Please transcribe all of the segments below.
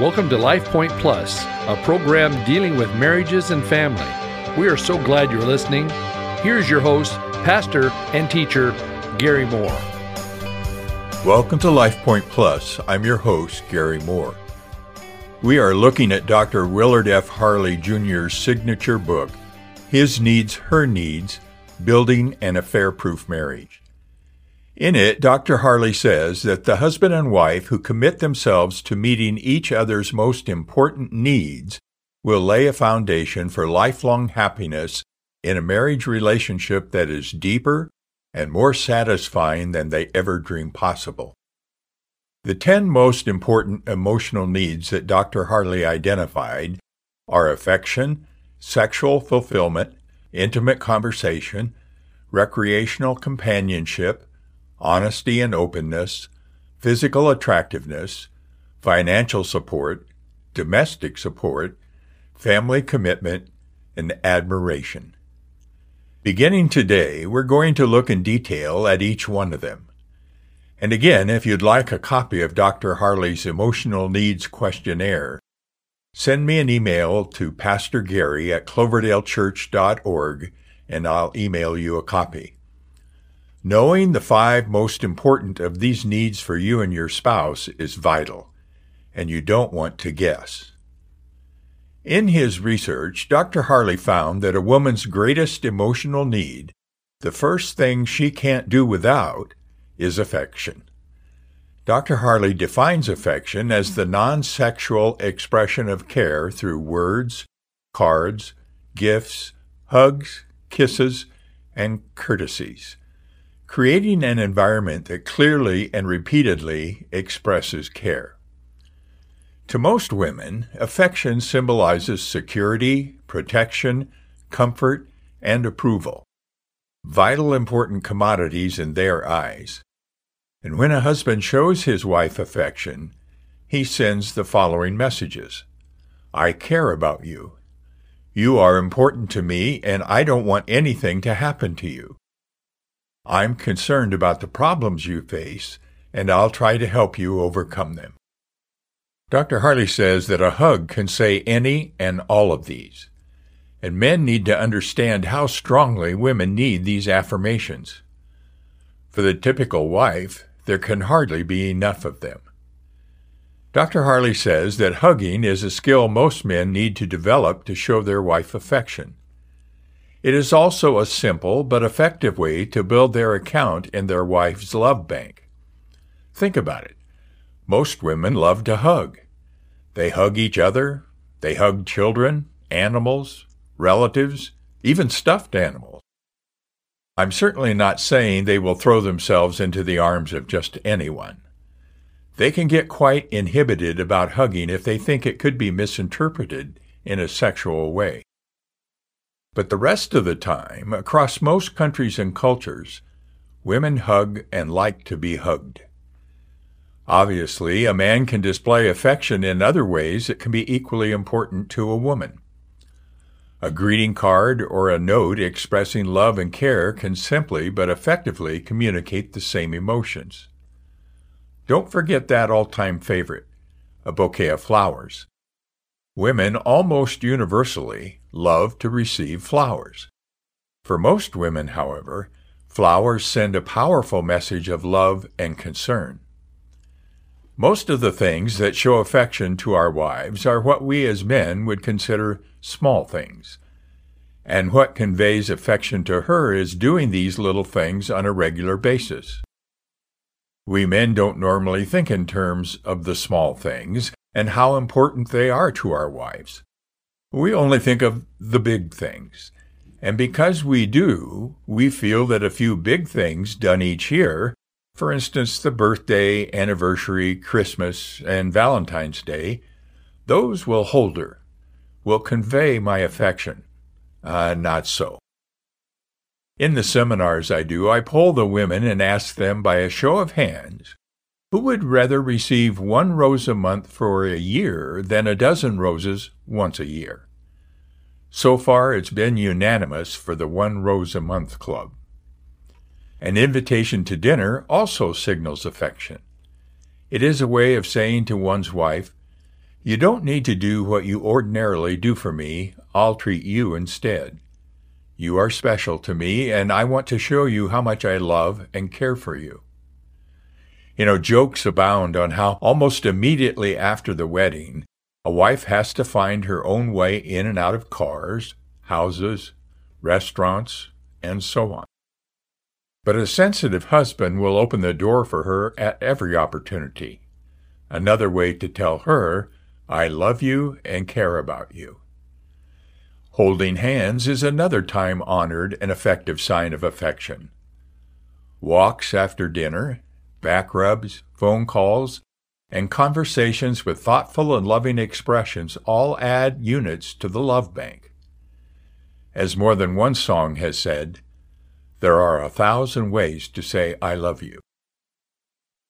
Welcome to Life Point Plus, a program dealing with marriages and family. We are so glad you're listening. Here's your host, pastor and teacher, Gary Moore. Welcome to Life Point Plus. I'm your host, Gary Moore. We are looking at Dr. Willard F. Harley Jr.'s signature book, His Needs, Her Needs Building an Affair Proof Marriage. In it, Dr. Harley says that the husband and wife who commit themselves to meeting each other's most important needs will lay a foundation for lifelong happiness in a marriage relationship that is deeper and more satisfying than they ever dreamed possible. The 10 most important emotional needs that Dr. Harley identified are affection, sexual fulfillment, intimate conversation, recreational companionship, honesty and openness, physical attractiveness, financial support, domestic support, family commitment, and admiration. Beginning today, we're going to look in detail at each one of them. And again, if you'd like a copy of Dr. Harley's Emotional Needs Questionnaire, send me an email to Pastor Gary at cloverdalechurch.org and I'll email you a copy. Knowing the five most important of these needs for you and your spouse is vital, and you don't want to guess. In his research, Dr. Harley found that a woman's greatest emotional need, the first thing she can't do without, is affection. Dr. Harley defines affection as the non sexual expression of care through words, cards, gifts, hugs, kisses, and courtesies creating an environment that clearly and repeatedly expresses care. To most women, affection symbolizes security, protection, comfort, and approval, vital important commodities in their eyes. And when a husband shows his wife affection, he sends the following messages I care about you. You are important to me, and I don't want anything to happen to you. I'm concerned about the problems you face, and I'll try to help you overcome them. Dr. Harley says that a hug can say any and all of these, and men need to understand how strongly women need these affirmations. For the typical wife, there can hardly be enough of them. Dr. Harley says that hugging is a skill most men need to develop to show their wife affection. It is also a simple but effective way to build their account in their wife's love bank. Think about it. Most women love to hug. They hug each other, they hug children, animals, relatives, even stuffed animals. I'm certainly not saying they will throw themselves into the arms of just anyone. They can get quite inhibited about hugging if they think it could be misinterpreted in a sexual way. But the rest of the time, across most countries and cultures, women hug and like to be hugged. Obviously, a man can display affection in other ways that can be equally important to a woman. A greeting card or a note expressing love and care can simply but effectively communicate the same emotions. Don't forget that all time favorite, a bouquet of flowers. Women almost universally love to receive flowers. For most women, however, flowers send a powerful message of love and concern. Most of the things that show affection to our wives are what we as men would consider small things. And what conveys affection to her is doing these little things on a regular basis. We men don't normally think in terms of the small things and how important they are to our wives. We only think of the big things. And because we do, we feel that a few big things done each year, for instance, the birthday, anniversary, Christmas, and Valentine's Day, those will hold her, will convey my affection. Uh, not so. In the seminars I do, I poll the women and ask them by a show of hands who would rather receive one rose a month for a year than a dozen roses once a year? So far, it's been unanimous for the one rose a month club. An invitation to dinner also signals affection. It is a way of saying to one's wife, You don't need to do what you ordinarily do for me. I'll treat you instead. You are special to me, and I want to show you how much I love and care for you. You know, jokes abound on how almost immediately after the wedding, a wife has to find her own way in and out of cars, houses, restaurants, and so on. But a sensitive husband will open the door for her at every opportunity. Another way to tell her, I love you and care about you. Holding hands is another time honored and effective sign of affection. Walks after dinner, back rubs, phone calls, and conversations with thoughtful and loving expressions all add units to the love bank. As more than one song has said, there are a thousand ways to say I love you.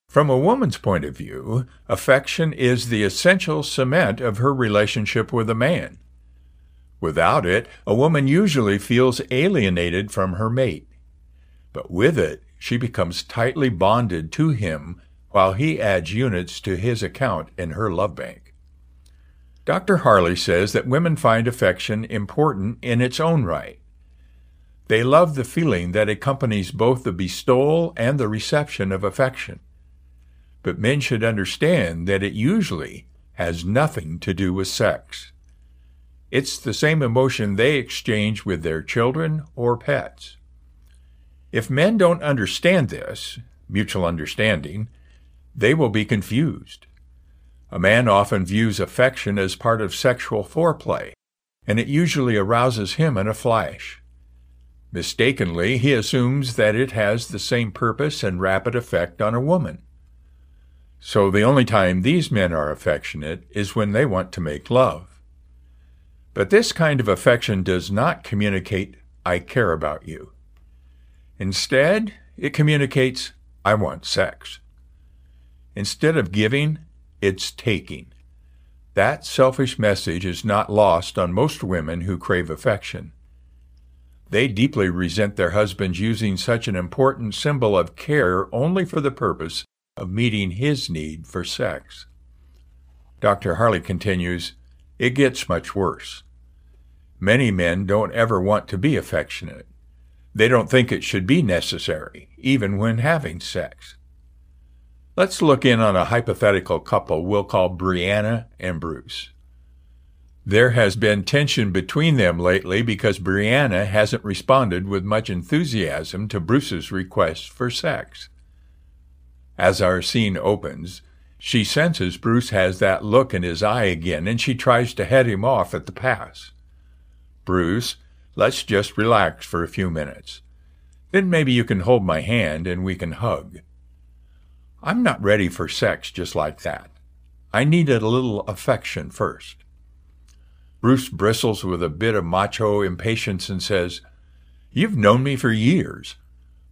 From a woman's point of view, affection is the essential cement of her relationship with a man. Without it, a woman usually feels alienated from her mate. But with it, she becomes tightly bonded to him while he adds units to his account in her love bank. Dr. Harley says that women find affection important in its own right. They love the feeling that accompanies both the bestowal and the reception of affection. But men should understand that it usually has nothing to do with sex. It's the same emotion they exchange with their children or pets. If men don't understand this, mutual understanding, they will be confused. A man often views affection as part of sexual foreplay, and it usually arouses him in a flash. Mistakenly, he assumes that it has the same purpose and rapid effect on a woman. So the only time these men are affectionate is when they want to make love. But this kind of affection does not communicate, I care about you. Instead, it communicates, I want sex. Instead of giving, it's taking. That selfish message is not lost on most women who crave affection. They deeply resent their husbands using such an important symbol of care only for the purpose of meeting his need for sex. Dr. Harley continues, it gets much worse. Many men don't ever want to be affectionate. They don't think it should be necessary, even when having sex. Let's look in on a hypothetical couple we'll call Brianna and Bruce. There has been tension between them lately because Brianna hasn't responded with much enthusiasm to Bruce's request for sex. As our scene opens, she senses Bruce has that look in his eye again and she tries to head him off at the pass. Bruce, let's just relax for a few minutes. Then maybe you can hold my hand and we can hug. I'm not ready for sex just like that. I needed a little affection first. Bruce bristles with a bit of macho impatience and says, You've known me for years.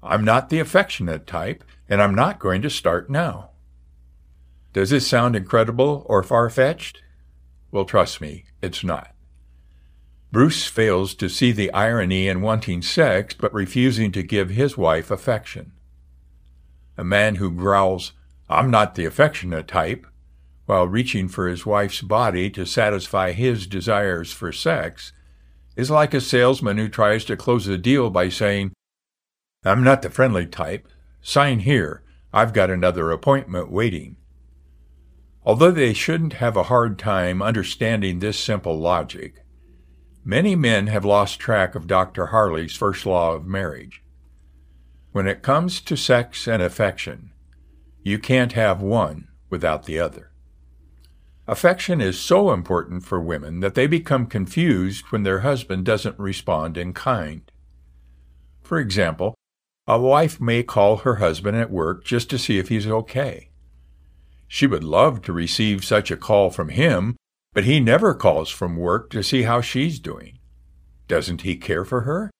I'm not the affectionate type, and I'm not going to start now. Does this sound incredible or far fetched? Well, trust me, it's not. Bruce fails to see the irony in wanting sex but refusing to give his wife affection. A man who growls, I'm not the affectionate type, while reaching for his wife's body to satisfy his desires for sex is like a salesman who tries to close a deal by saying, I'm not the friendly type. Sign here. I've got another appointment waiting. Although they shouldn't have a hard time understanding this simple logic, many men have lost track of Dr. Harley's first law of marriage. When it comes to sex and affection, you can't have one without the other. Affection is so important for women that they become confused when their husband doesn't respond in kind. For example, a wife may call her husband at work just to see if he's okay. She would love to receive such a call from him, but he never calls from work to see how she's doing. Doesn't he care for her?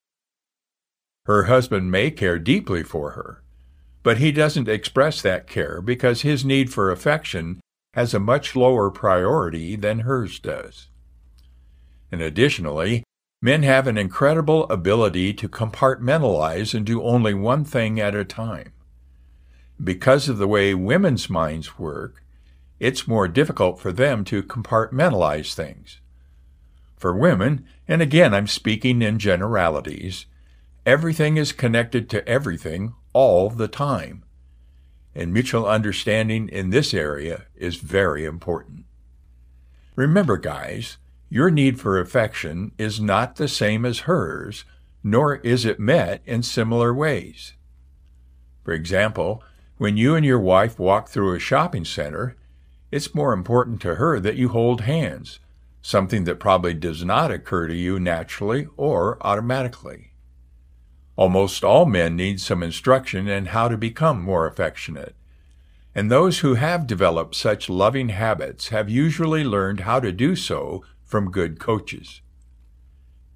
Her husband may care deeply for her, but he doesn't express that care because his need for affection has a much lower priority than hers does. And additionally, men have an incredible ability to compartmentalize and do only one thing at a time. Because of the way women's minds work, it's more difficult for them to compartmentalize things. For women, and again I'm speaking in generalities, everything is connected to everything all the time. And mutual understanding in this area is very important. Remember, guys, your need for affection is not the same as hers, nor is it met in similar ways. For example, when you and your wife walk through a shopping center, it's more important to her that you hold hands, something that probably does not occur to you naturally or automatically. Almost all men need some instruction in how to become more affectionate, and those who have developed such loving habits have usually learned how to do so from good coaches.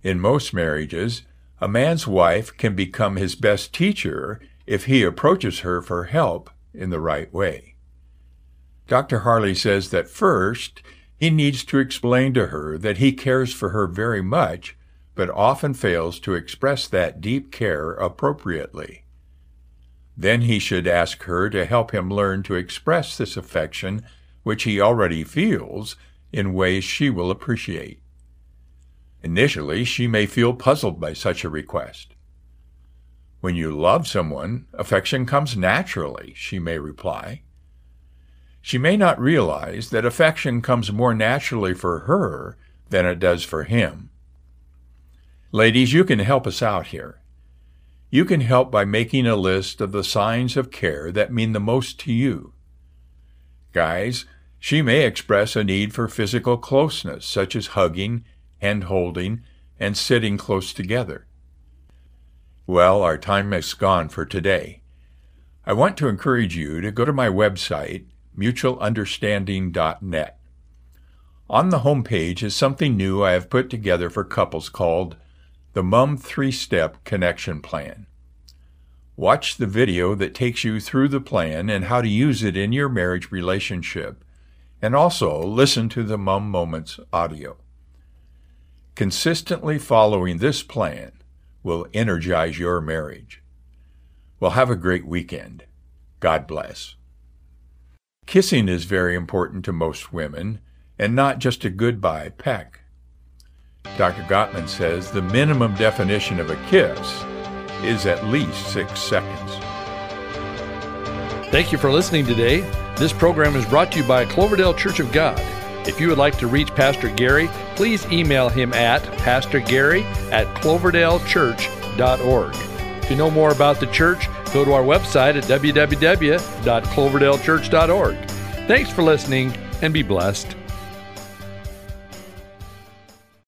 In most marriages, a man's wife can become his best teacher if he approaches her for help in the right way. Dr. Harley says that first, he needs to explain to her that he cares for her very much, but often fails to express that deep care appropriately. Then he should ask her to help him learn to express this affection, which he already feels, in ways she will appreciate. Initially, she may feel puzzled by such a request. When you love someone, affection comes naturally, she may reply. She may not realize that affection comes more naturally for her than it does for him. Ladies, you can help us out here. You can help by making a list of the signs of care that mean the most to you. Guys, she may express a need for physical closeness, such as hugging, hand holding, and sitting close together. Well, our time is gone for today. I want to encourage you to go to my website mutualunderstanding.net. On the home page is something new I have put together for couples called the Mum Three Step Connection Plan. Watch the video that takes you through the plan and how to use it in your marriage relationship, and also listen to the Mum Moments audio. Consistently following this plan will energize your marriage. Well, have a great weekend. God bless. Kissing is very important to most women, and not just a goodbye peck. Dr. Gottman says the minimum definition of a kiss is at least six seconds. Thank you for listening today. This program is brought to you by Cloverdale Church of God. If you would like to reach Pastor Gary, please email him at pastorgary at cloverdalechurch.org. To know more about the church, go to our website at www.cloverdalechurch.org. Thanks for listening and be blessed.